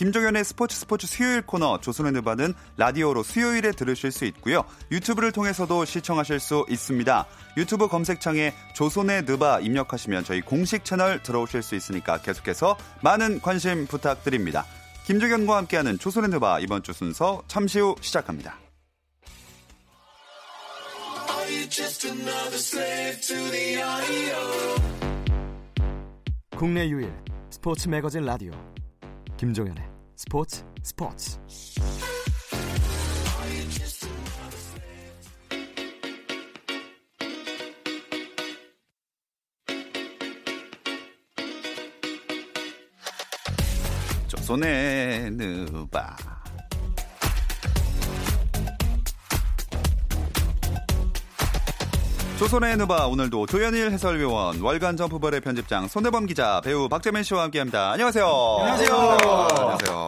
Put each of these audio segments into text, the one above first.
김종현의 스포츠 스포츠 수요일 코너 조선의 느바는 라디오로 수요일에 들으실 수 있고요. 유튜브를 통해서도 시청하실 수 있습니다. 유튜브 검색창에 조선의 느바 입력하시면 저희 공식 채널 들어오실 수 있으니까 계속해서 많은 관심 부탁드립니다. 김종현과 함께하는 조선의 느바 이번 주 순서 잠시 후 시작합니다. 국내 유일 스포츠 매거진 라디오 김종현의 스포츠 스포츠. 조선의 느바 조선의 누바 오늘도 조현일 해설위원 월간 점프볼의 편집장 손대범 기자 배우 박재민 씨와 함께합니다. 안녕하세요. 안녕하세요. 안녕하세요.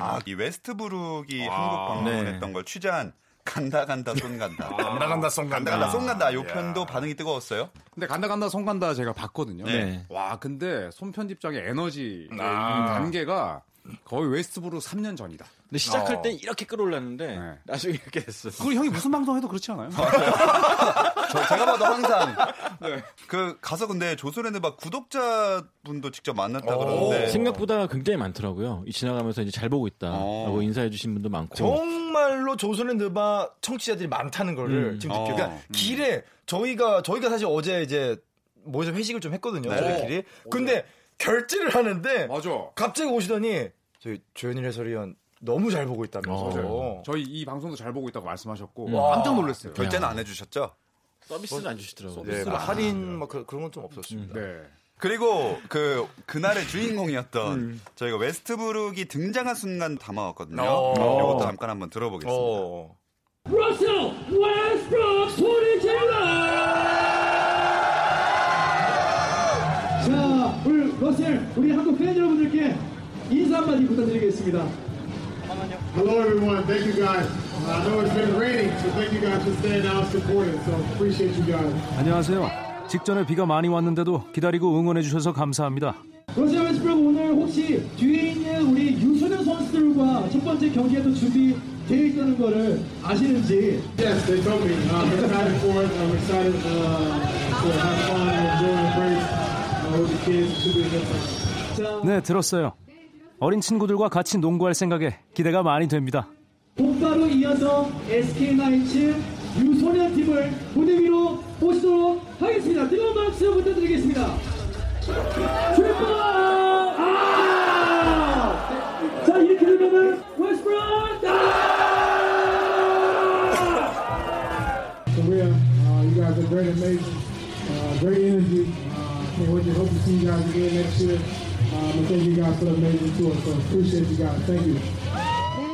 아, 이 웨스트브룩이 한국 방문했던 네. 걸 취재한 간다 간다 손 간다. 간다 간다 손 간다 간다. 간다 손 간다. 요 편도 반응이 뜨거웠어요. 근데 간다 간다 손 간다 제가 봤거든요. 네. 와 근데 손 편집장의 에너지 아. 단계가 거의 웨스트브루 3년 전이다. 근데 시작할 어. 땐 이렇게 끌어올랐는데 네. 나중에 이렇게 됐어. 그리고 형이 무슨 방송해도 그렇지 않아요? 저, 제가 봐도 항상 네. 그 가서 근데 조선의 누바 구독자분도 직접 만났다 오. 그러는데 생각보다 굉장히 많더라고요. 이 지나가면서 이제 잘 보고 있다라고 어. 인사해 주신 분도 많고. 정말로 조선의 느바 청취자들이 많다는 거를 음. 지금 느껴요. 어. 그러니까 길에 저희가 저희가 사실 어제 이제 모여서 회식을 좀 했거든요. 네. 저희끼리. 근데 결제를 하는데 맞아. 갑자기 오시더니 저희 조현일 해설위원 너무 잘 보고 있다면서. 맞아요. 저희 이 방송도 잘 보고 있다고 말씀하셨고 음. 깜짝 놀랐어요. 결제는 안 해주셨죠? 서비스는 안 주시더라고요. 네, 뭐 할인 막 그, 런 건 좀 없었습니다. 네. 그리고 그 그날의 주인공이었던 저희가 웨스트브룩이 등장한 순간 담아왔거든요. 어. 이것도 잠깐 한번 들어보겠습니다. 어. Russell Westbrook 소리 질러! 자, 우리 한국 팬 여러분들께 인사 한마디 부탁드리겠습니다. Hello, everyone. Thank you guys. Uh, I know it's been raining, so thank you guys for staying out supporting. So appreciate you guys. 안녕하세요. 직전에 비가 많이 왔는데도 기다리고 응원해 주셔서 감사합니다. 러셀 웨스브룩 오늘 혹시 뒤에 있는 우리 유소년 선수들과 첫 번째 경기에도 준비 되어 있다는 거를 아시는지 Yes, they told me. Uh, I'm excited for it. I'm excited uh, to have fun and enjoy the race 네, 들었어요. 어린 친구들과 같이 농구할 생각에 기대가 많이 됩니다. 곧바로 이어서 SK나이츠 유소년 팀을 무대 위로 모시도록 하겠습니다. 뜨거운 박수 부탁드리겠습니다. 트리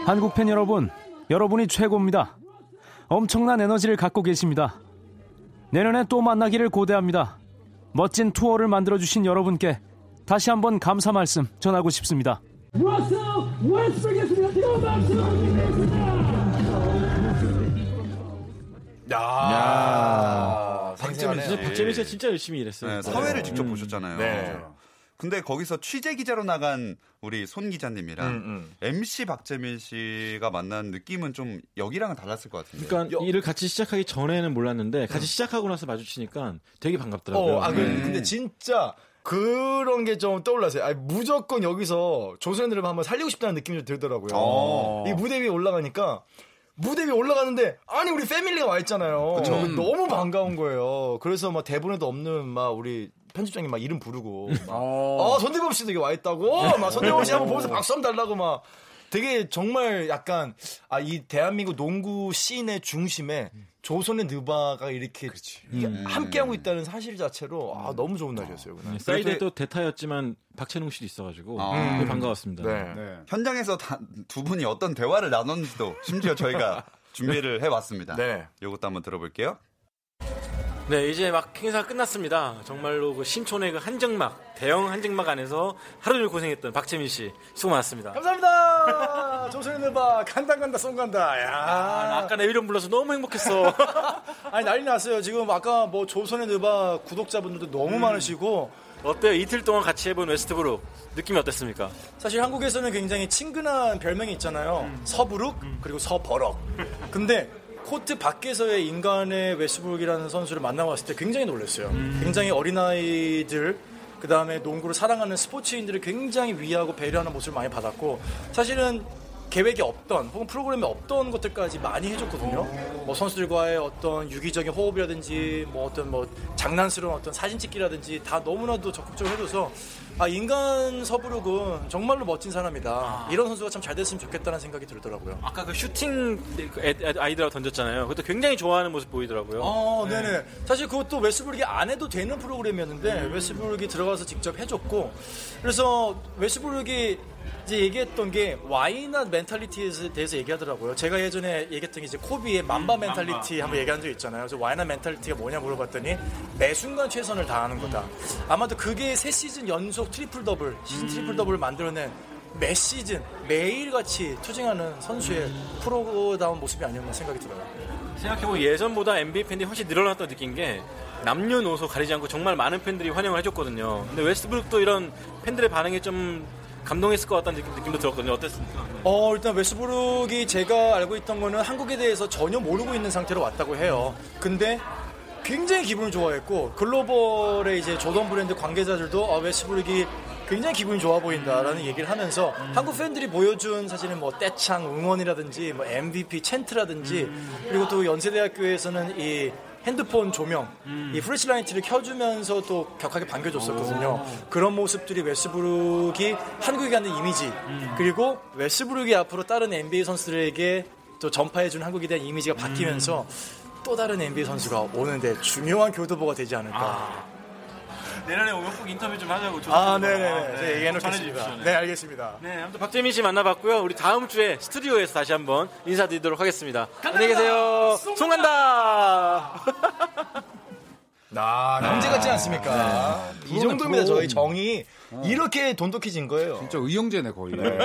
한국 팬 여러분, 여러분이 최고입니다. 엄청난 에너지를 갖고 계십니다. 내년에 또 만나기를 고대합니다. 멋진 투어를 만들어주신 여러분께 다시 한번 감사 말씀 전하고 싶습니다. 부탁드리겠습니다. 야, 박재민. 씨, 박재민 진짜 열심히 일했어요. 네, 사회를 직접 보셨잖아요. 네. 근데 거기서 취재 기자로 나간 우리 손 기자님이랑 음, 음. MC 박재민 씨가 만난 느낌은 좀 여기랑은 달랐을 것 같은데. 그러니까 일을 같이 시작하기 전에는 몰랐는데 같이 시작하고 나서 마주치니까 되게 반갑더라고요. 어, 아, 그, 음. 근데 진짜 그런 게 좀 떠올랐어요. 아니, 무조건 여기서 조선들을 한번 살리고 싶다는 느낌이 좀 들더라고요. 어. 이 무대 위에 올라가니까 무대 위에 올라가는데 아니 우리 패밀리가 와 있잖아요. 너무 반가운 거예요. 그래서 막 대본에도 없는 막 우리 편집장님 막 이름 부르고 막, 어, 손대범 씨도 이게 와 있다고 막 손대범 씨 한번 보면서 박수 한번 달라고 막 되게 정말 약간 아 이 대한민국 농구 씬의 중심에 조선의 느바가 이렇게 이게 함께하고 있다는 사실 자체로 아 너무 좋은 날이었어요 그날. 네, 사이드에도 대타였지만 박찬웅 씨도 있어가지고 아. 되게 반가웠습니다. 네. 네. 현장에서 다- 두 분이 어떤 대화를 나눴는지도 심지어 저희가 준비를 해봤습니다. 네. 이것도 한번 들어볼게요. 네, 이제 막 행사가 끝났습니다. 정말로 그 신촌의 그 한정막, 대형 한정막 안에서 하루 종일 고생했던 박재민 씨 수고 많았습니다. 감사합니다. 조선의 바 간다 간다 송 간다. 아, 야. 아까 내 이름 불러서 너무 행복했어. 아니 난리 났어요. 지금 아까 뭐 조선의 느바 구독자분들도 너무 많으시고 어때요? 이틀 동안 같이 해본 웨스트브룩 느낌이 어땠습니까? 사실 한국에서는 굉장히 친근한 별명이 있잖아요. 서부룩 그리고 서버럭. 근데 코트 밖에서의 인간의 웨스브룩이라는 선수를 만나봤을 때 굉장히 놀랐어요. 굉장히 어린아이들 그 다음에 농구를 사랑하는 스포츠인들을 굉장히 위하고 배려하는 모습을 많이 받았고 사실은 계획이 없던 혹은 프로그램에 없던 것들까지 많이 해줬거든요. 뭐 선수들과의 어떤 유기적인 호흡이라든지 뭐 어떤 뭐 장난스러운 어떤 사진 찍기라든지 다 너무나도 적극적으로 해줘서 아 인간 서부룩은 정말로 멋진 사람이다. 이런 선수가 참 잘 됐으면 좋겠다는 생각이 들더라고요. 아까 그 슈팅 그 아이들하고 던졌잖아요. 그것도 굉장히 좋아하는 모습 보이더라고요. 어, 네네. 사실 그것도 웨스브룩이 안 해도 되는 프로그램이었는데 웨스브룩이 들어가서 직접 해줬고 그래서 웨스브룩이 이제 얘기했던 게 Why Not mentality에 대해서 얘기하더라고요. 제가 예전에 얘기했던 게 이제 코비의 Mamba mentality 한번 얘기한 적 있잖아요. 그래서 Why Not mentality가 뭐냐 물어봤더니 매 순간 최선을 다하는 거다. 아마도 그게 세 시즌 연속 트리플 더블, 시즌 트리플 더블을 만들어낸 매 시즌 매일같이 투쟁하는 선수의 프로다운 모습이 아니었나 생각이 들어요. 생각해보면 예전보다 NBA 팬들이 훨씬 늘어났다고 느낀 게 남녀노소 가리지 않고 정말 많은 팬들이 환영을 해줬거든요. 근데 웨스트브룩도 이런 팬들의 반응에 좀 감동했을 것 같다는 느낌, 느낌 도 들었거든요. 어땠습니까? 어, 일단 웨스브룩이 제가 알고 있던 거는 한국에 대해서 전혀 모르고 있는 상태로 왔다고 해요. 근데 굉장히 기분을 좋아했고 글로벌의 이제 조던 브랜드 관계자들도 아, 웨스브룩이 굉장히 기분이 좋아 보인다라는 얘기를 하면서 한국 팬들이 보여준 사실은 뭐 떼창 응원이라든지 뭐 MVP chant라든지 그리고 또 연세대학교에서는 이 핸드폰 조명, 이 flashlight를 켜주면서 또 격하게 반겨줬었거든요. 그런 모습들이 웨스브룩이 한국에 갖는 이미지, 그리고 웨스브룩이 앞으로 다른 NBA 선수들에게 또 전파해준 한국에 대한 이미지가 바뀌면서 또 다른 NBA 선수가 오는데 중요한 교두보가 되지 않을까. 내년에 오면 꼭 인터뷰 좀 하자고. 아, 네네네. 제가 얘기해놓겠습니다. 네, 알겠습니다. 네, 아무튼 박재민 씨 만나봤고요. 우리 다음 주에 스튜디오에서 다시 한번 인사드리도록 하겠습니다. 안녕히 계세요. 송간다. 아, 형제 같지 않습니까? 이 정도입니다, 저희 정이. 이렇게 돈독해진 거예요. 진짜 의형제네 거의. 네.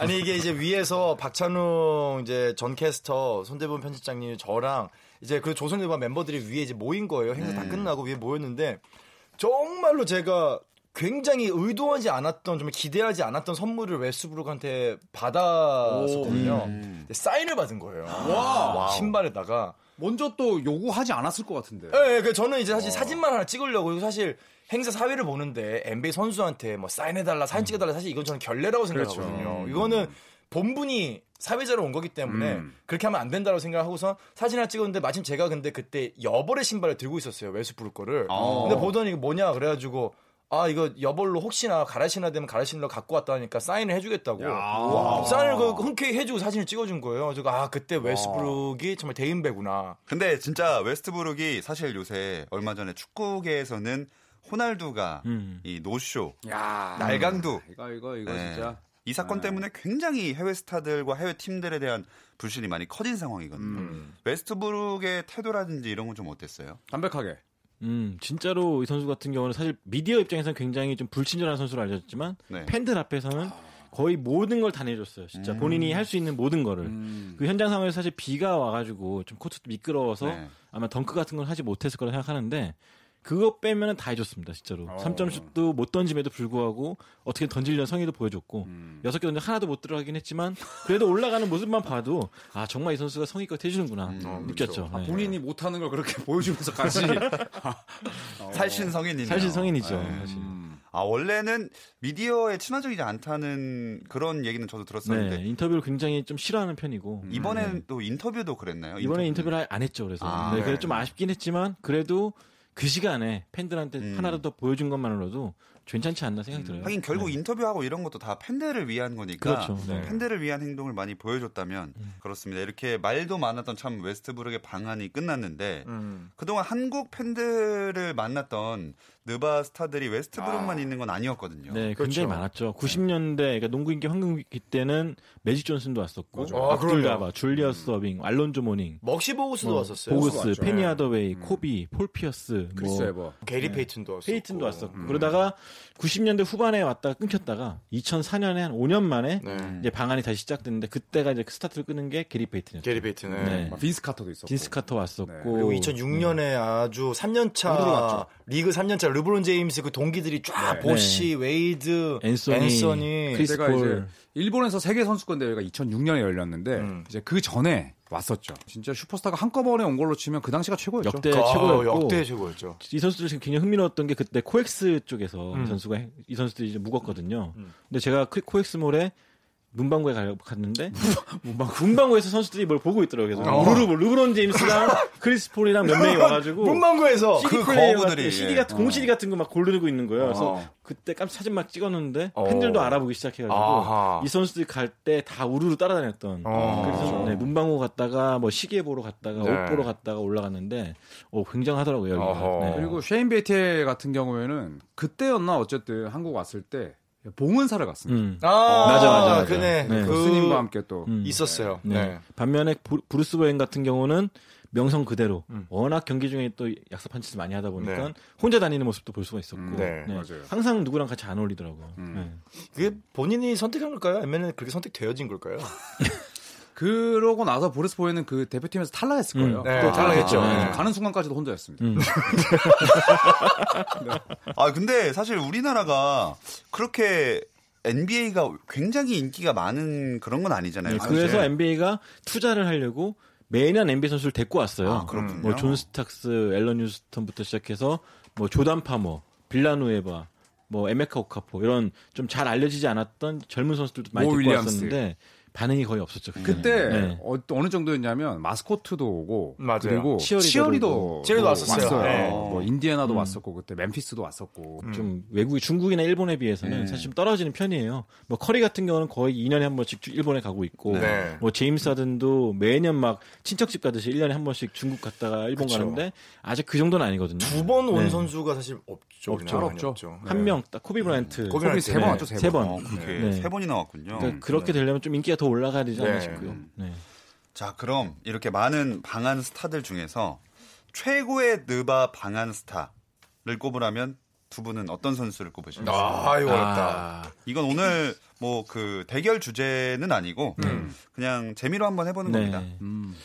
아니 이게 이제 위에서 박찬웅 이제 전 캐스터 손대본 편집장님 저랑 이제 그 조선일보 멤버들이 위에 이제 모인 거예요. 행사 다 끝나고 위에 모였는데 정말로 제가 굉장히 의도하지 않았던 좀 기대하지 않았던 선물을 웨스브룩한테 받았었거든요. 근데 사인을 받은 거예요. 신발에다가 먼저 또 요구하지 않았을 것 같은데. 예, 예, 그 저는 이제 사실 사진만 하나 찍으려고 사실 행사 사회를 보는데 NBA 선수한테 뭐 사인해달라, 사진 찍어달라 사실 이건 저는 결례라고 생각하거든요. 이거는 본분이 사회자로 온 거기 때문에 음. 그렇게 하면 안 된다고 생각하고서 사진 하나 찍었는데 마침 제가 근데 그때 여벌의 신발을 들고 있었어요. 웨스브룩 거를. 어. 근데 보더니 이거 뭐냐 그래가지고 아 이거 여벌로 혹시나 신어야 되면 신으러 갖고 왔다 하니까 사인을 해주겠다고 야. 사인을 그 흔쾌히 해주고 사진을 찍어준 거예요. 그래서 아 그때 웨스브룩이 정말 대인배구나. 근데 진짜 웨스트브룩이 사실 요새 얼마 전에 축구계에서는 호날두가 음. 이 노쇼, 야 날강두 이거 이거 이거 네. 진짜. 이 사건 때문에 굉장히 해외 스타들과 해외 팀들에 대한 불신이 많이 커진 상황이거든요. 음. 웨스트브룩의 태도라든지 이런 건 좀 어땠어요? 담백하게. 음, 진짜로 이 선수 같은 경우는 사실 미디어 입장에서는 굉장히 좀 불친절한 선수로 알려졌지만 네. 팬들 앞에서는 거의 모든 걸 다 내줬어요. 진짜 본인이 할 수 있는 모든 거를. 음. 그 현장 상황에서 사실 비가 와가지고 좀 코트도 미끄러워서 네. 아마 덩크 같은 걸 하지 못했을 거라 생각하는데 그거 빼면은 다 해줬습니다, 진짜로. 어. 3점슛도 못 던짐에도 불구하고 어떻게 던지려는 성의도 보여줬고 음. 여섯 개 던져 하나도 못 들어가긴 했지만 그래도 올라가는 모습만 봐도 아 정말 이 선수가 성의껏 해주는구나 음, 느꼈죠. 아, 네. 본인이 못하는 걸 그렇게 보여주면서까지. 어. 살신 성인이네요. 살신 성인이죠. 네. 사실. 음. 아 원래는 미디어에 친화적이지 않다는 그런 얘기는 저도 들었었는데 네, 인터뷰를 굉장히 좀 싫어하는 편이고 이번엔 또 인터뷰도 그랬나요? 이번에 인터뷰. 인터뷰를 안 했죠. 그래서 아, 네, 네. 그래서 좀 아쉽긴 했지만 그래도 그 시간에 팬들한테 음. 하나라도 더 보여준 것만으로도 괜찮지 않나 생각이 들어요. 하긴 결국 네. 인터뷰하고 이런 것도 다 팬들을 위한 거니까 그렇죠. 네. 팬들을 위한 행동을 많이 보여줬다면 그렇습니다. 이렇게 말도 많았던 참 웨스트브룩의 방안이 끝났는데 음. 그동안 한국 팬들을 만났던 느바 스타들이 웨스트브룩만 있는 건 아니었거든요. 네, 그렇죠. 굉장히 많았죠. 90년대 그러니까 농구 인기 황금기 때는 매직 존슨도 왔었고, 아, 압둘 그럼요. 자바, 줄리어스 어빙, 알론조 모닝, 먹시 보우스도 왔었어요. 보우스. 페니 네. 하더웨이, 코비, 폴 피어스, 크리스 뭐 웨버. 게리 페이튼도 왔었고. 페이튼도 왔었고 그러다가 90년대 후반에 왔다가 끊겼다가 2004년에 한 5년 만에 네. 이제 방한이 다시 시작됐는데 그때가 이제 그 스타트를 끊은 게 게리 페이튼이었죠. 게리 페이튼. 네. 네. 막 빈스 카터도 있었고. 빈스 카터 왔었고 그리고 2006년에 아주 3년차 우르르 갔죠. 리그 3년차 르브론 제임스 그 동기들이 쫙 네. 보시, 웨이드, 앤소니, 앤서니. 크리스 폴. 일본에서 세계 선수권 대회가 2006년에 열렸는데 음. 이제 그 전에 왔었죠. 진짜 슈퍼스타가 한꺼번에 온 걸로 치면 그 당시가 최고였죠. 역대 아, 최고였고 역대 최고였죠. 이 선수들 지금 굉장히 흥미로웠던 게 그때 코엑스 쪽에서 음. 이 선수가 해- 이 선수들이 이제 묵었거든요. 근데 제가 그 코엑스몰에 문방구에 가- 갔는데 문방구. 에서 선수들이 뭘 보고 있더라고요. 그래서 어. 우르르 뭐 르브론 제임스랑 크리스 폴이랑 몇 명이 와가지고 문방구에서 CD 그 플레이어 거부들이, 같은 CD 예. 같은 공 CD 같은 거 막 고르고 있는 거예요. 그래서 어. 그때 깜짝 사진 막 찍었는데 어. 팬들도 알아보기 시작해가지고 아하. 이 선수들이 갈 때 다 우르르 따라다녔던. 어. 그래서 네, 문방구 갔다가 뭐 시계 보러 갔다가 네. 옷 보러 갔다가 올라갔는데 어, 굉장하더라고요. 네. 그리고 쉐인 베티에 같은 경우에는 그때였나 어쨌든 한국 왔을 때 봉은사를 갔습니다. 음. 아, 맞아, 맞아, 맞아. 그네. 네. 그 스님과 함께 또 음. 있었어요. 네. 네. 반면에 부, 브루스 보웬 같은 경우는 명성 그대로 음. 워낙 경기 중에 또 약간 반칙을 많이 하다 보니까 네. 혼자 다니는 모습도 볼 수가 있었고 음, 네, 맞아요. 항상 누구랑 같이 안 어울리더라고요. 음. 네. 그게 본인이 선택한 걸까요? 아니면 그렇게 선택되어진 걸까요? 그러고 나서 브루스 보웬은 그 대표팀에서 탈락했을 음. 거예요. 네, 또 탈락했죠. 네. 네. 가는 순간까지도 혼자였습니다. 음. 아 근데 사실 우리나라가 그렇게 NBA가 굉장히 인기가 많은 그런 건 아니잖아요. 네. 그래서 NBA가 투자를 하려고 매년 NBA 선수를 데리고 왔어요. 아, 그렇군요. 뭐 존 스탁스, 앨런 휴스턴부터 시작해서 뭐 조단 파머, 빌라누에바, 뭐 에메카 오카포 이런 좀 잘 알려지지 않았던 젊은 선수들도 많이 모 데리고 윌리엄스. 왔었는데 반응이 거의 없었죠. 그때. 그때 네. 어, 느 정도였냐면 마스코트도 오고 맞아요. 그리고 치어리더도 치어리도 왔었어요. 네. 뭐 인디애나도 음. 왔었고 그때 멤피스도 왔었고 좀 외국이 중국이나 일본에 비해서는 네. 사실 좀 떨어지는 편이에요. 뭐 커리 같은 경우는 거의 2년에 한 번씩 주- 일본에 가고 있고 네. 뭐 제임스 하든도 매년 막 친척집 가듯이 1년에 한 번씩 중국 갔다가 일본 그쵸. 가는데 아직 그 정도는 아니거든요. 두 번온 네. 선수가 사실 없죠. 없죠. 없죠. 없죠. 한 명 딱 코비 브라이언트. 코비 코비 세번 네, 왔죠 세 번. 세 번. 어, 그렇게 네. 세 번이나 왔군요. 그러니까 그렇게 되려면 좀 인기가 더 올라가야 되지 않나 네. 싶고요. 네. 자, 그럼 이렇게 많은 방한 스타들 중에서 최고의 느바 방한 스타를 꼽으라면 두 분은 어떤 선수를 꼽으실까요? 아, 이거 어렵다. 아, 이건 오늘 뭐 그 대결 주제는 아니고 그냥 재미로 한번 해보는 네. 겁니다. 음.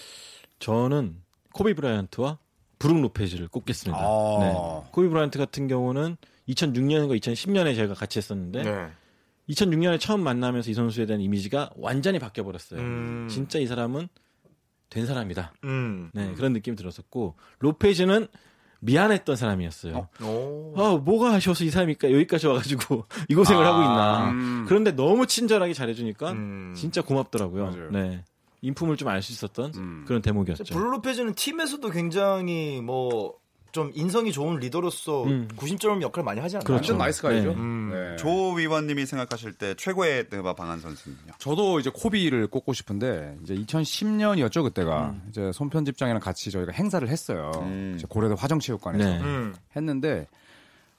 저는 코비 브라이언트와 브룩 로페즈를 꼽겠습니다. 아. 네. 코비 브라이언트 같은 경우는 2006년과 2010년에 제가 같이 했었는데 네. 2006년에 처음 만나면서 이 선수에 대한 이미지가 완전히 바뀌어 버렸어요. 음. 진짜 이 사람은 된 사람이다. 음. 네, 그런 느낌이 들었었고 로페즈는 미안했던 사람이었어요. 오. 아, 뭐가 아쉬워서 이 사람이니까 여기까지 와가지고 이 고생을 하고 있나. 음. 그런데 너무 친절하게 잘해주니까 음. 진짜 고맙더라고요. 맞아요. 네. 인품을 좀 알 수 있었던 음. 그런 대목이었죠. 브룩 로페즈는 팀에서도 굉장히 뭐 좀 인성이 좋은 리더로서 음. 구심점 역할 을 많이 하지 않나요? 그렇죠. 완전 nice guy죠. 네. 음. 네. 조 위원님이 생각하실 때 최고의 느바 방한 선수는요? 저도 이제 코비를 꼽고 싶은데 이제 2010년이었죠 그때가 음. 이제 손 편집장이랑 같이 저희가 행사를 했어요. 음. 이제 고려대 화정체육관에서 네. 음. 했는데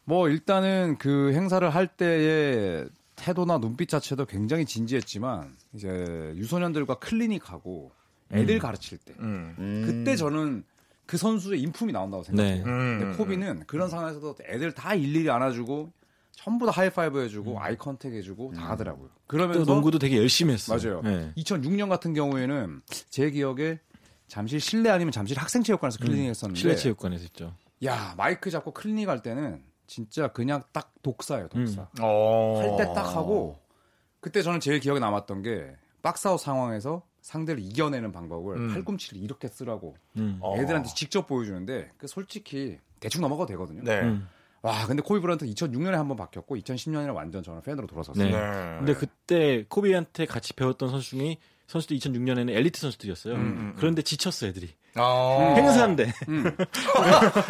뭐 일단은 그 행사를 할 때의 태도나 눈빛 자체도 굉장히 진지했지만 이제 유소년들과 클리닉하고 애들 음. 가르칠 때 음. 음. 그때 저는 그 선수의 인품이 나온다고 생각해요. 네. 음. 근데 코비는 그런 상황에서도 애들 다 일일이 안아주고 전부 다 하이파이브 해주고 eye contact 해주고 다 하더라고요. 또 그러면서 농구도 되게 열심히 했어요. 맞아요. 네. 2006년 같은 경우에는 제 기억에 잠실 실내 아니면 잠실 학생체육관에서 클리닉 했었는데 실내 체육관에서 했죠. 야 마이크 잡고 클리닉 할 때는 진짜 그냥 딱 독사예요 독사 어. 할때 딱 하고 그때 저는 제일 기억에 남았던 게 박스아웃 상황에서 상대를 이겨내는 방법을 음. 팔꿈치를 이렇게 쓰라고 음. 어. 애들한테 직접 보여주는데 그 솔직히 대충 넘어가도 되거든요. 네. 음. 와 근데 코비 브라이언트 2006년에 한번 바뀌었고 2010년에 완전 저는 팬으로 돌아섰어요. 네. 네. 근데 그때 코비한테 같이 배웠던 선수 중에 선수도 2006년에는 엘리트 선수들이었어요. 음, 음, 그런데 지쳤어 애들이. 아. 행사인데.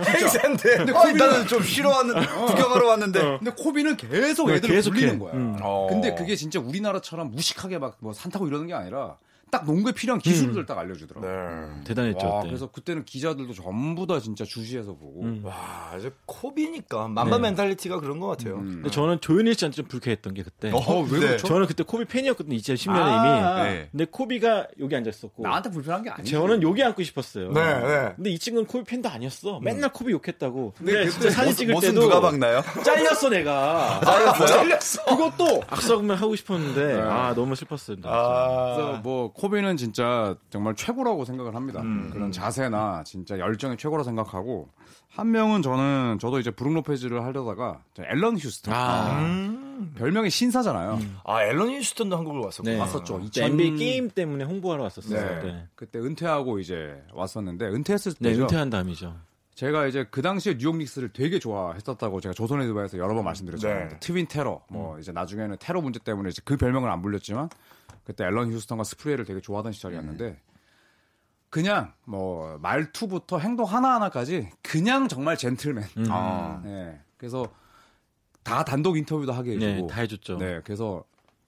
행사인데. 근데 코비 나는 좀 싫어하는 구경하러 왔는데 근데 코비는 계속 네, 애들을 계속 굴리는 해. 거야. 음. 어. 근데 그게 진짜 우리나라처럼 무식하게 막 뭐 산타고 이러는 게 아니라 딱 농구에 필요한 기술들 딱 알려주더라고. 네. 대단했죠. 와, 그때. 그래서 그때는 기자들도 전부 다 진짜 주시해서 보고. 음. 와, 이제 코비니까 Mamba 네. mentality가 그런 것 같아요. 근데 저는 조현일 씨한테 좀 불쾌했던 게 그때. 어, 왜 그렇죠? 저는 그때 코비 팬이었거든요. 2010년에 아, 이미. 네. 근데 코비가 여기 앉아 있었고. 나한테 불편한 게 아니지. 저는 여기 앉고 싶었어요. 네, 네. 근데 이 친구는 코비 팬도 아니었어. 맨날 코비 욕했다고. 근데 그때 진짜 사진 찍을 옷은 때도 누가 박나요? 잘렸어 내가. 잘렸어요? 그것도 악수하면 하고 싶었는데 아 너무 슬펐습니다. 그래서 뭐 코비는 진짜 정말 최고라고 생각을 합니다. 음. 그런 자세나 진짜 열정이 최고라 생각하고 한 명은 저는 저도 이제 브룩 로페즈를 하려다가 저 앨런 휴스턴 아. 음. 별명이 신사잖아요. 아, 앨런 휴스턴도 한국으로 왔었구나. 네. 왔었죠. 그때 NBA 게임 때문에 홍보하러 왔었어요. 네. 네. 그때 은퇴하고 이제 왔었는데 은퇴했을 네, 때죠. 은퇴한 다음이죠. 제가 이제 그 당시에 뉴욕 닉스를 되게 좋아했었다고 제가 조선의 드바에서 여러 번 말씀드렸잖아요. 네. 트윈 테러, 뭐 이제 나중에는 테러 문제 때문에 이제 그 별명을 안 불렸지만 그때 앨런 휴스턴과 스프레이를 되게 좋아하던 시절이었는데 그냥 뭐 말투부터 행동 하나 하나까지 그냥 정말 젠틀맨. 음. 아. 네. 그래서 다 단독 인터뷰도 하게 해주고. 네, 다 해줬죠. 네, 그래서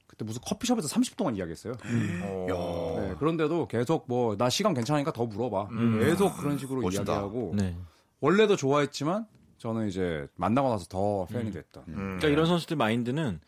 그때 무슨 커피숍에서 30분 동안 이야기했어요. 어. 네, 그런데도 계속 뭐 나 시간 괜찮으니까 더 물어봐. 계속 그런 식으로 멋지다. 이야기하고 네. 원래도 좋아했지만 저는 이제 만나고 나서 더 팬이 됐던. 그러니까 이런 선수들 마인드는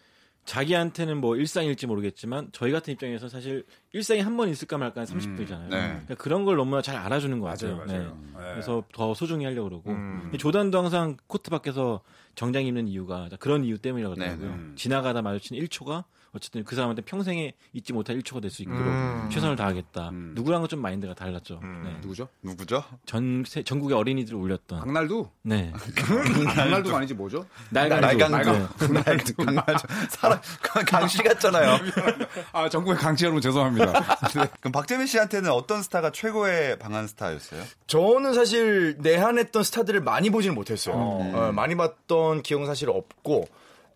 자기한테는 뭐 일상일지 모르겠지만 저희 같은 입장에서 사실 일상에 한번 있을까 말까 한 30분이잖아요. 네. 그러니까 그런 걸 너무나 잘 알아주는 것 같아요. 맞아요, 맞아요. 네. 네. 그래서 더 소중히 하려고 그러고 음. 조단도 항상 코트 밖에서 정장 입는 이유가 그런 이유 때문이라고 하더라고요. 네, 네. 지나가다 마주친 1초가 어쨌든 그 사람한테 평생에 잊지 못할 1초가 될 수 있도록 음. 최선을 다하겠다. 음. 누구랑은 좀 마인드가 달랐죠. 음. 네. 누구죠? 누구죠? 전 세- 전국의 어린이들을 울렸던 강날두? 네. 아, 강날두가 아니지 뭐죠? 날강조. 날강조. 네. 날강조. 강날조. 사람, 강씨 같잖아요. 아 전국의 강씨 여러분 죄송합니다. 그럼 박재민 씨한테는 어떤 스타가 최고의 방한 스타였어요? 저는 사실 내한했던 스타들을 많이 보지는 못했어요. 어, 많이 봤던 기억은 사실 없고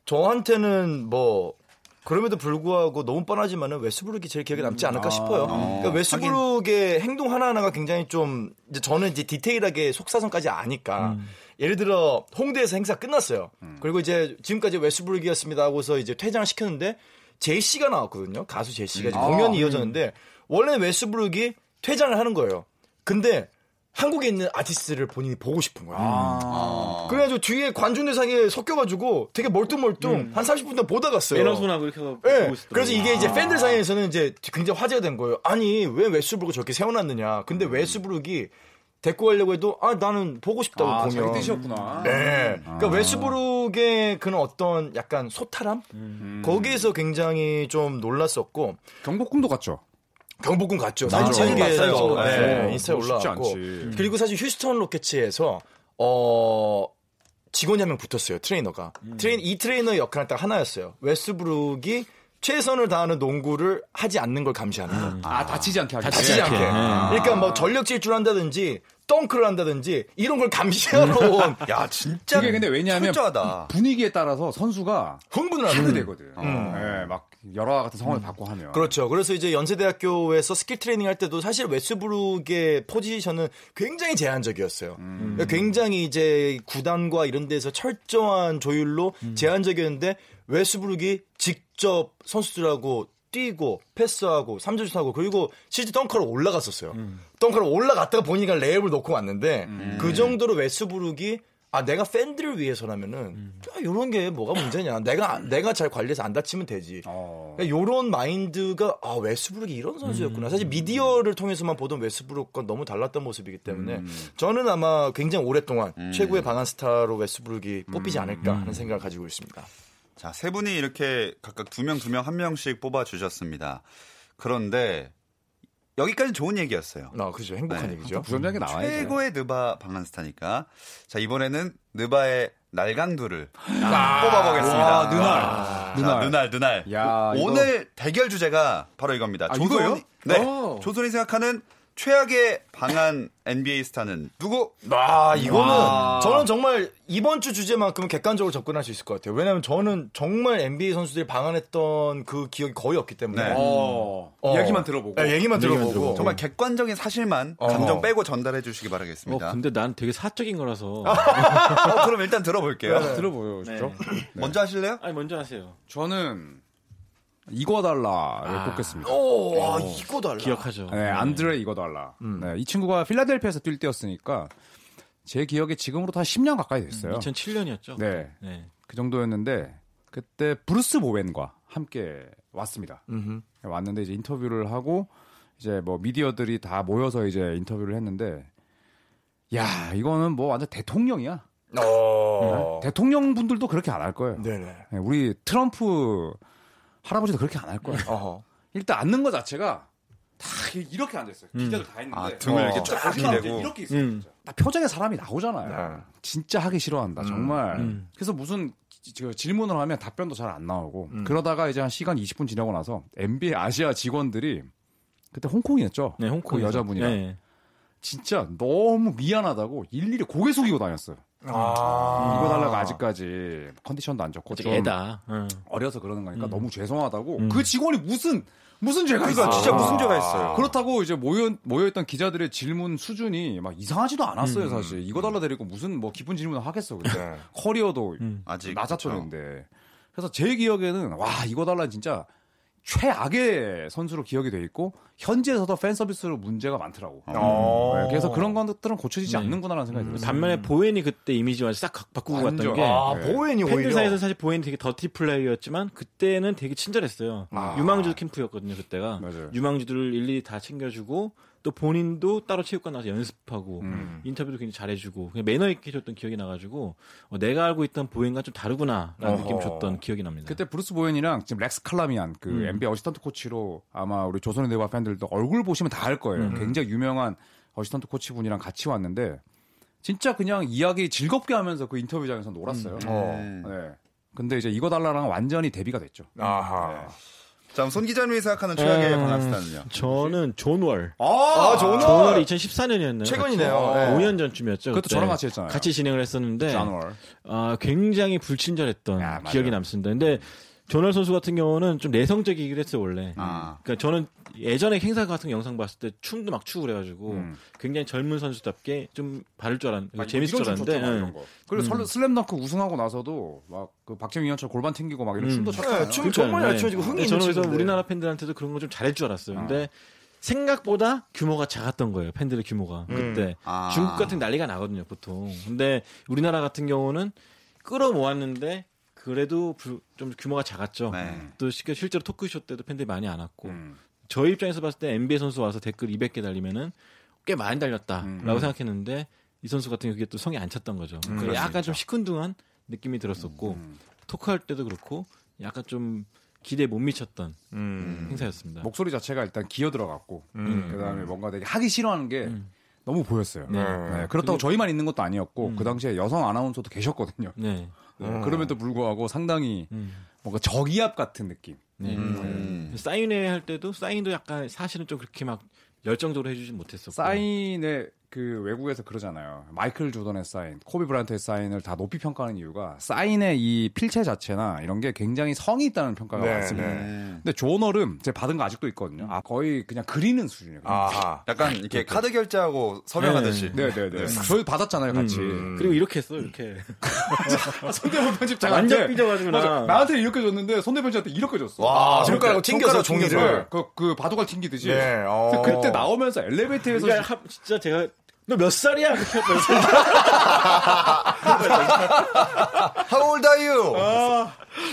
저한테는 뭐 그럼에도 불구하고 너무 뻔하지만은 웨스브룩이 제일 기억에 남지 않을까 싶어요. 그러니까 웨스브룩의 행동 하나하나가 굉장히 좀 이제 저는 이제 디테일하게 속사정까지 아니까 예를 들어 홍대에서 행사 끝났어요. 그리고 이제 지금까지 웨스브룩이었습니다 하고서 이제 퇴장을 시켰는데 제시가 나왔거든요. 가수 제시가 이제 공연이 이어졌는데 원래는 웨스브룩이 퇴장을 하는 거예요. 근데 한국에 있는 아티스트를 본인이 보고 싶은 거야. 아. 그래가지고 뒤에 관중 대상에 섞여가지고 되게 멀뚱멀뚱 한 30분 동안 보다 갔어요. 매너손하고 이렇게 하고 네. 보고 있었더라고요. 그래서 이게 이제 팬들 사이에서는 이제 굉장히 화제가 된 거예요. 아니 왜 웨스브룩을 저렇게 세워놨느냐. 근데 웨스브룩이 데리고 가려고 해도 아 나는 보고 싶다고 아, 공연. 자기 뜻이었구나. 네. 그러니까 웨스브룩의 그런 어떤 약간 소탈함 거기에서 굉장히 좀 놀랐었고 경복궁도 갔죠. 경복궁 갔죠. 사진 찍은 봤어요. 또, 네. 네, 인스타에 올라왔고 않지. 그리고 사실 휴스턴 로켓츠에서 어 직원이 한 명 붙었어요. 트레이너가 트레인 이 트레이너 역할은 딱 하나였어요. 웨스브룩이 최선을 다하는 농구를 하지 않는 걸 감시하는 거. 아 다치지 않게 하기. 다치지 않게. 네. 그러니까 뭐 전력 질주를 한다든지 덩크를 한다든지 이런 걸 감시하러 온 야, 진짜. 그게 근데 왜냐하면 철저하다. 분위기에 따라서 선수가 흥분을 하게 되거든. 네, 막 여러 같은 상황을 받고 하면. 그렇죠. 그래서 이제 연세대학교에서 skill training 할 때도 사실 웨스브룩의 포지션은 굉장히 제한적이었어요. 그러니까 굉장히 이제 구단과 이런 데서 철저한 조율로 제한적이었는데 웨스브룩이 직접 선수들하고 뛰고 패스하고 삼점슛하고 그리고 실제 덩크로 올라갔었어요. 덩크로 올라갔다가 본인이 레이업을 놓고 왔는데 그 정도로 웨스브룩이 아 내가 팬들을 위해서라면은 이런 게 뭐가 문제냐. 내가 내가 잘 관리해서 안 다치면 되지. 어. 그러니까 요런 마인드가 아 웨스브룩이 이런 선수였구나. 사실 미디어를 통해서만 보던 웨스브룩과 너무 달랐던 모습이기 때문에 저는 아마 굉장히 오랫동안 최고의 방한 스타로 웨스브룩이 뽑히지 않을까 하는 생각을 가지고 있습니다. 자, 세 분이 이렇게 각각 두 명, 두 명, 한 명씩 뽑아주셨습니다. 그런데 여기까지 좋은 얘기였어요. 아 그렇죠. 행복한 네. 얘기죠. 부정적인 게 나와야죠. 최고의 느바 방한스타니까. 자, 이번에는 느바의 날강두를 뽑아보겠습니다. 와, 느날. 자, 느날. 느날, 느날. 야, 오- 오늘 대결 주제가 바로 이겁니다. 아, 조선이, 이거요? 네. 오. 조선이 생각하는 최악의 방한 NBA 스타는 누구? 아, 이거는 저는 정말 이번 주 주제만큼은 객관적으로 접근할 수 있을 것 같아요. 왜냐하면 저는 정말 NBA 선수들이 방한했던 그 기억이 거의 없기 때문에. 네. 어, 어. 이야기만 들어보고. 네, 얘기만 들어보고. 정말 객관적인 사실만 어. 감정 빼고 전달해 주시기 어, 바라겠습니다. 근데 난 되게 사적인 거라서. 어, 그럼 일단 들어볼게요. 들어보요, 진짜. 먼저 하실래요? 아니 먼저 하세요. 저는 이거 달라를 꼽겠습니다. 오, 와, 이거 달라. 기억하죠. 네, 안드레 이거 달라. 네, 이 친구가 필라델피아에서 뛸 때였으니까 제 기억에 지금으로부터 한 10년 가까이 됐어요. 2007년이었죠. 네. 네. 그 정도였는데 그때 브루스 보웬과 함께 왔습니다. 음흠. 왔는데 이제 인터뷰를 하고 이제 뭐 미디어들이 다 모여서 이제 인터뷰를 했는데 야 이거는 뭐 완전 대통령이야. 어. 네? 대통령 분들도 그렇게 안 할 거예요. 네네. 네, 우리 트럼프 할아버지도 그렇게 안 할 거예요. 어허. 일단 앉는 거 자체가 다 이렇게 앉았어요. 기자들 다 있는데 아, 등을 이렇게 어. 쫙 대고. 이렇게 있어요. 음. 딱 표정에 사람이 나오잖아요. 네. 진짜 하기 싫어한다. 정말. 음. 그래서 무슨 지- 지- 질문을 하면 답변도 잘 안 나오고 음. 그러다가 이제 한 시간 20분 지나고 나서 NBA 아시아 직원들이 그때 홍콩이었죠. 네, 홍콩 그 여자분이랑 네. 진짜 너무 미안하다고 일일이 고개 숙이고 다녔어요. 아. 이거 달라고 아직까지 컨디션도 안 좋고 좀 애다. 응. 어려서 그러는 거니까 음. 너무 죄송하다고 음. 그 직원이 무슨 무슨 죄가 있어? 그러니까 진짜 무슨 죄가 있어요. 그렇다고 이제 모여 모여있던 기자들의 질문 수준이 막 이상하지도 않았어요 음. 사실 이거 달라 데리고 무슨 뭐 기쁜 질문을 하겠어 그때 네. 커리어도 음. 아직 낮았었는데 그래서 제 기억에는 와 이거 달라 진짜 최악의 선수로 기억이 돼 있고 현지에서도 팬 서비스로 문제가 많더라고. 어. 네, 그래서 그런 것들은 고쳐지지 네. 않는구나라는 생각이 들었어요. 반면에 보엔이 그때 이미지와 싹 바꾸고 완전. 갔던 게 아, 네. 보웬이 팬들 오히려. 사이에서 사실 보엔이 되게 더티 플레이였지만 그때는 되게 친절했어요. 아. 유망주 캠프였거든요 그때가. 맞아요. 유망주들을 일일이 다 챙겨주고 또 본인도 따로 체육관 나서 연습하고 음. 인터뷰도 굉장히 잘해주고 그냥 매너 있게 해줬던 기억이 나가지고 어, 내가 알고 있던 보엔과 좀 다르구나라는 어허. 느낌 줬던 기억이 납니다. 그때 브루스 보엔이랑 지금 렉스 칼라미안 그 음. NBA assistant 코치로 아마 우리 조선의 느바 팬들도 얼굴 보시면 다 알 거예요. 음. 굉장히 유명한 assistant 코치분이랑 같이 왔는데 진짜 그냥 이야기 즐겁게 하면서 그 인터뷰장에서 놀았어요. 어. 음. 네. 근데 이제 이거 달라랑 완전히 대비가 됐죠. 아하. 자, 손 기자님이 생각하는 최악의 음. 방한 스타는요? 저는 존월. 아, 저는 존월이 2014년이었나요? 최근이네요. 네. 5년 전쯤이었죠. 그것도. 저랑 같이 했잖아요. 같이 진행을 했었는데 자누얼. 아, 굉장히 불친절했던 야. 기억이 남습니다. 근데 존월 선수 같은 경우는 좀 내성적이기도 했어요 원래. 아. 그러니까 저는 예전에 행사 같은 영상 봤을 때 춤도 막 추고 그래가지고 음. 굉장히 젊은 선수답게 좀 바를 줄 알았는데 아니, 재밌을 줄 알았는데 췄잖아, 예. 그리고 설- 슬램덩크 우승하고 나서도 막 그 박재민 위원처럼 골반 튕기고 막 이런 음. 춤도 췄잖아요. 네, 춤 정말 잘 춰지고 흥이 있는 저는 그래서. 우리나라 팬들한테도 그런 거 좀 잘할 줄 알았어요. 근데 생각보다 규모가 작았던 거예요. 팬들의 규모가 그때 아. 중국 같은 난리가 나거든요, 보통. 근데 우리나라 같은 경우는 끌어모았는데 그래도 불- 좀 규모가 작았죠. 네. 또 시- 실제로 토크쇼 때도 팬들이 많이 안 왔고 음. 저희 입장에서 봤을 때 NBA 선수 와서 댓글 200개 달리면은 꽤 많이 달렸다라고 음. 생각했는데 이 선수 같은 경우 그게 또 성이 안 찼던 거죠. 그래서 그럴 수 약간. 좀 시큰둥한 느낌이 들었었고 음. 토크할 때도 그렇고 약간 좀 기대에 못 미쳤던 음. 행사였습니다. 목소리 자체가 일단 기어 들어갔고 음. 그다음에 뭔가 되게 하기 싫어하는 게 음. 너무 보였어요. 네. 네, 그렇다고 저희만 있는 것도 아니었고 음. 그 당시에 여성 아나운서도 계셨거든요. 네. 네, 그럼에도 불구하고 상당히 음. 뭔가 적이압 같은 느낌. 네. 음. 사인회 할 때도 사인도 약간 사실은 좀 그렇게 막 열정적으로 해주진 못했었고. 사인에 그 외국에서 그러잖아요. 마이클 조던의 사인, 코비 브라이언트의 사인을 다 높이 평가하는 이유가 사인의 이 필체 자체나 이런 게 굉장히 성이 있다는 평가가 네, 많습니다. 네. 음. 근데 조널은 제가 받은 거 아직도 있거든요. 아, 거의 그냥 그리는 수준이에요. 아하. 약간 이렇게 카드 결제하고 서명하듯이. 네, 네, 네. 저희 받았잖아요, 같이. 음. 그리고 이렇게 했어 이렇게. 손대본 편집장한테 완전 삐져가지고 나. 나한테 이렇게 줬는데 손대본 편집한테 이렇게 줬어. 와, 손가락으로 튕겨서 종이를. 그, 그 바둑알 튕기듯이. 네, 어. 그때 나오면서 엘리베이터에서 그러니까 하- 진짜 제가 너 몇 살이야? How old are you?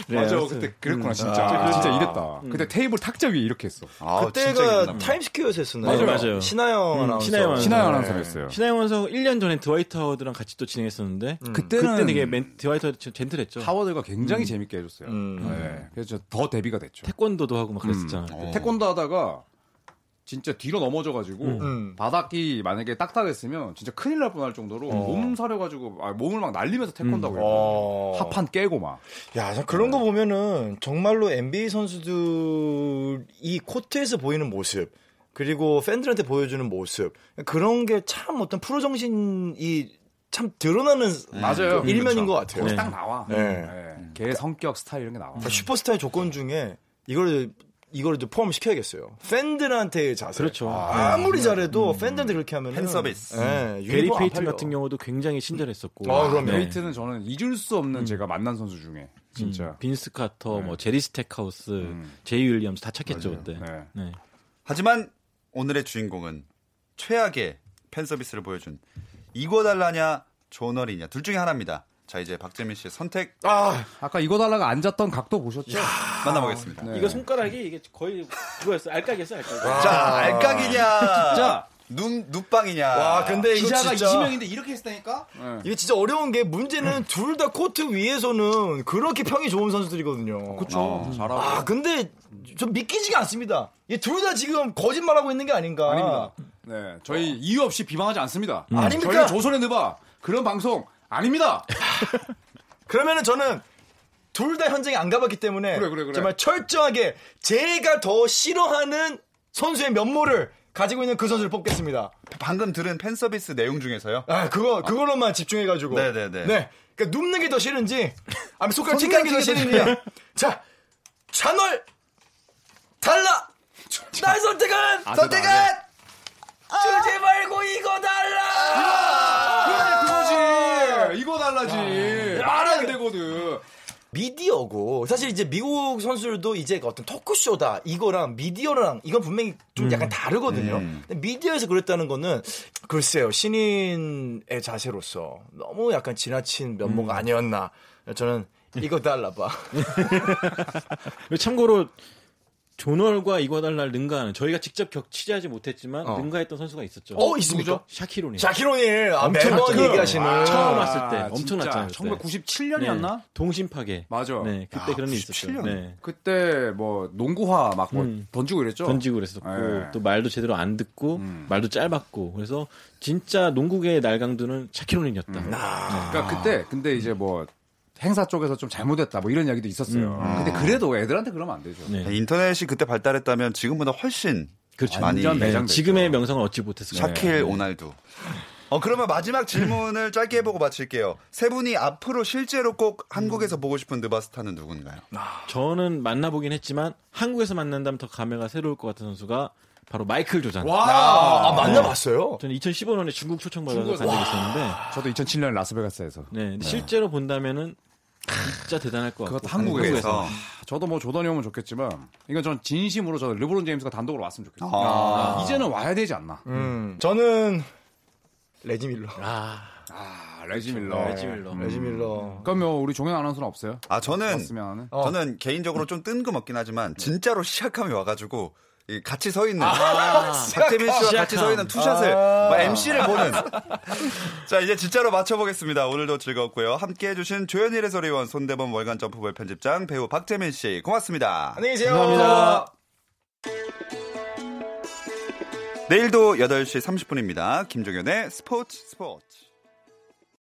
네, 맞아, 그래서- 그때 그랬구나, 진짜. 아. 진짜 이랬다. 그때 테이블 탁자 위에 이렇게 했어. 아, 그때가. 타임스퀘어에서 했었나요? 맞아요, 맞아요. 신하영 음, 아나운서. 신하영 아나운서. 신하영 네. 아나운서가 했어요. 신하영 원서 1년 전에 드와이트 하워드랑 같이 또 진행했었는데 그때는 그때 되게 멘, 드와이트 하워드 젠틀했죠. 하워드가 굉장히 재밌게 해줬어요. 음. 네. 그래서 더 대비가 됐죠. 태권도도 하고 막 그랬었잖아. 음. 어. 태권도 하다가 진짜 뒤로 넘어져가지고 음. 바닥이 만약에 딱딱했으면 진짜 큰일 날 뻔할 정도로 어. 몸 사려가지고 아, 몸을 막 날리면서 태권도 하고 어. 합판 깨고 막. 야, 참 그런 거 보면은 정말로 NBA 선수들이 코트에서 보이는 모습, 그리고 팬들한테 보여주는 모습 그런 게 참 어떤 프로 정신이 참 드러나는 맞아요. 그 일면인 것 같아요. 딱 나와. 네. 네. 걔의 성격, 스타일 이런 게 나와. 슈퍼스타의 조건 중에 이걸 이걸 이제 포함시켜야겠어요. 팬들한테의 자세. 그렇죠. 아 무리 잘해도 팬들한테 그렇게 하면 팬 서비스. 네, 베리 유니폼 안 페이튼. 같은 경우도 굉장히 친절했었고. 아, 그럼요. 네. 페이트는 저는 잊을 수 없는 제가 만난 선수 중에 진짜. 빈스 카터, 뭐 제리 스택하우스, 제이 윌리엄스 다 착했죠 그때. 네. 네. 하지만 오늘의 주인공은 최악의 팬 서비스를 보여준 이거 달라냐 조널이냐 둘 중에 하나입니다. 자 이제 박재민 씨의 선택 아, 아까 이거 달라가 앉았던 각도 보셨죠? 만나보겠습니다. 네. 이거 손가락이 이게 거의 그거였어. 알까기였어, 알까기. 자 알까기냐 진짜 눈 눈빵이냐. 와, 근데 이거 기자가 진짜 이지명인데 이렇게 했다니까? 이게 진짜 어려운 게 문제는 둘다 코트 위에서는 그렇게 평이 좋은 선수들이거든요. 그쵸. 잘하고. 아, 근데 좀 믿기지가 않습니다. 얘 둘 다 지금 거짓말하고 있는 게 아닌가. 아닙니다. 네, 저희 이유 없이 비방하지 않습니다. 아닙니까? 저희 조선의 느바 그런 방송 아닙니다. 그러면은 저는 둘 다 현장에 안 가봤기 때문에 그래, 그래, 그래. 정말 철저하게 제가 더 싫어하는 선수의 면모를 가지고 있는 그 선수를 뽑겠습니다. 방금 들은 팬 서비스 내용 중에서서 아, 그거 그걸로만 집중해가지고. 네네네. 네. 그러니까 눕는 게 더 싫은지, 아니면 손가락 손가락 튕기는 게 더 싫은지. 자, 찬월 달라. 날 선택은 선택은 주지 말고 이거 달라. 그거지. 이거 달라지. 말이 안 되거든. 미디어고 사실 이제 미국 선수들도 이제 어떤 토크쇼다 이거랑 미디어랑 이건 분명히 좀 약간 다르거든요. 근데 미디어에서 그랬다는 거는 글쎄요 신인의 자세로서 너무 약간 지나친 면모가 아니었나. 저는 이거 달라봐. 참고로 조널과 이과달날 능가하는 저희가 직접 격 취재하지 못했지만 어. 능가했던 선수가 있었죠. 어 있습니까? 샤키로니. 샤키로닐 아, 엄청 매번. 얘기하시는 처음 왔을 때 아, 엄청 진짜 났잖아요. 그때. 1997년이었나? 동심 파괴. 맞아. 네, 그때 야, 그런 일97 있었죠. 년. 네. 그때 뭐 농구화 막뭐 음. 던지고 그랬죠. 던지고 그랬었고 네. 또 말도 제대로 안 듣고 음. 말도 짧았고 그래서 진짜 농구계의 날강도는 샤키로닌이었다. 음. 그러니까 그때 근데 이제 뭐 행사 쪽에서 좀 잘못했다 뭐 이런 이야기도 있었어요. 근데 그래도 애들한테 그러면 안 되죠. 네. 인터넷이 그때 발달했다면 지금보다 훨씬 그렇죠. 많이 완전 네. 지금의 명성을 얻지 못했을까. 샤킬 오날두. 어 그러면 마지막 질문을 짧게 해보고 마칠게요. 세 분이 앞으로 실제로 꼭 한국에서 보고 싶은 느바스타는 누군가요? 저는 만나보긴 했지만 한국에서 만난다면 더 감회가 새로울 것 같은 선수가 바로 마이클 조잔. 아, 아, 만나봤어요? 저는 2015년에 중국 초청받아서 간 적이 있었는데 저도 2007년 라스베가스에서 네, 근데 실제로 본다면은 진짜 대단할 것 같고 그것도 한국에서. 한국에서. 저도 뭐 조던이 오면 좋겠지만 이건 전 진심으로 저 르브론 제임스가 단독으로 왔으면 좋겠어요. 아. 이제는 와야 되지 않나. 음, 저는 레지 밀러. 아, 아, 레지 밀러. 레지 밀러. 레지 밀러. 그럼 뭐 우리 종현 아나운서는 없어요? 아 저는 왔으면. 어. 저는 개인적으로 좀 뜬금없긴 하지만 진짜로 시아캄이 와가지고 이 같이 서 있는. 아, 박재민 씨와 같이 서 있는 투샷을 뭐 MC를 보는. 자 이제 진짜로 맞춰보겠습니다. 오늘도 즐거웠고요. 함께해 주신 조현일 해설위원 손대범 월간 점프볼 편집장 배우 박재민 씨 고맙습니다. 안녕히 계세요. 감사합니다. 내일도 8시 30분입니다. 김종현의 스포츠 스포츠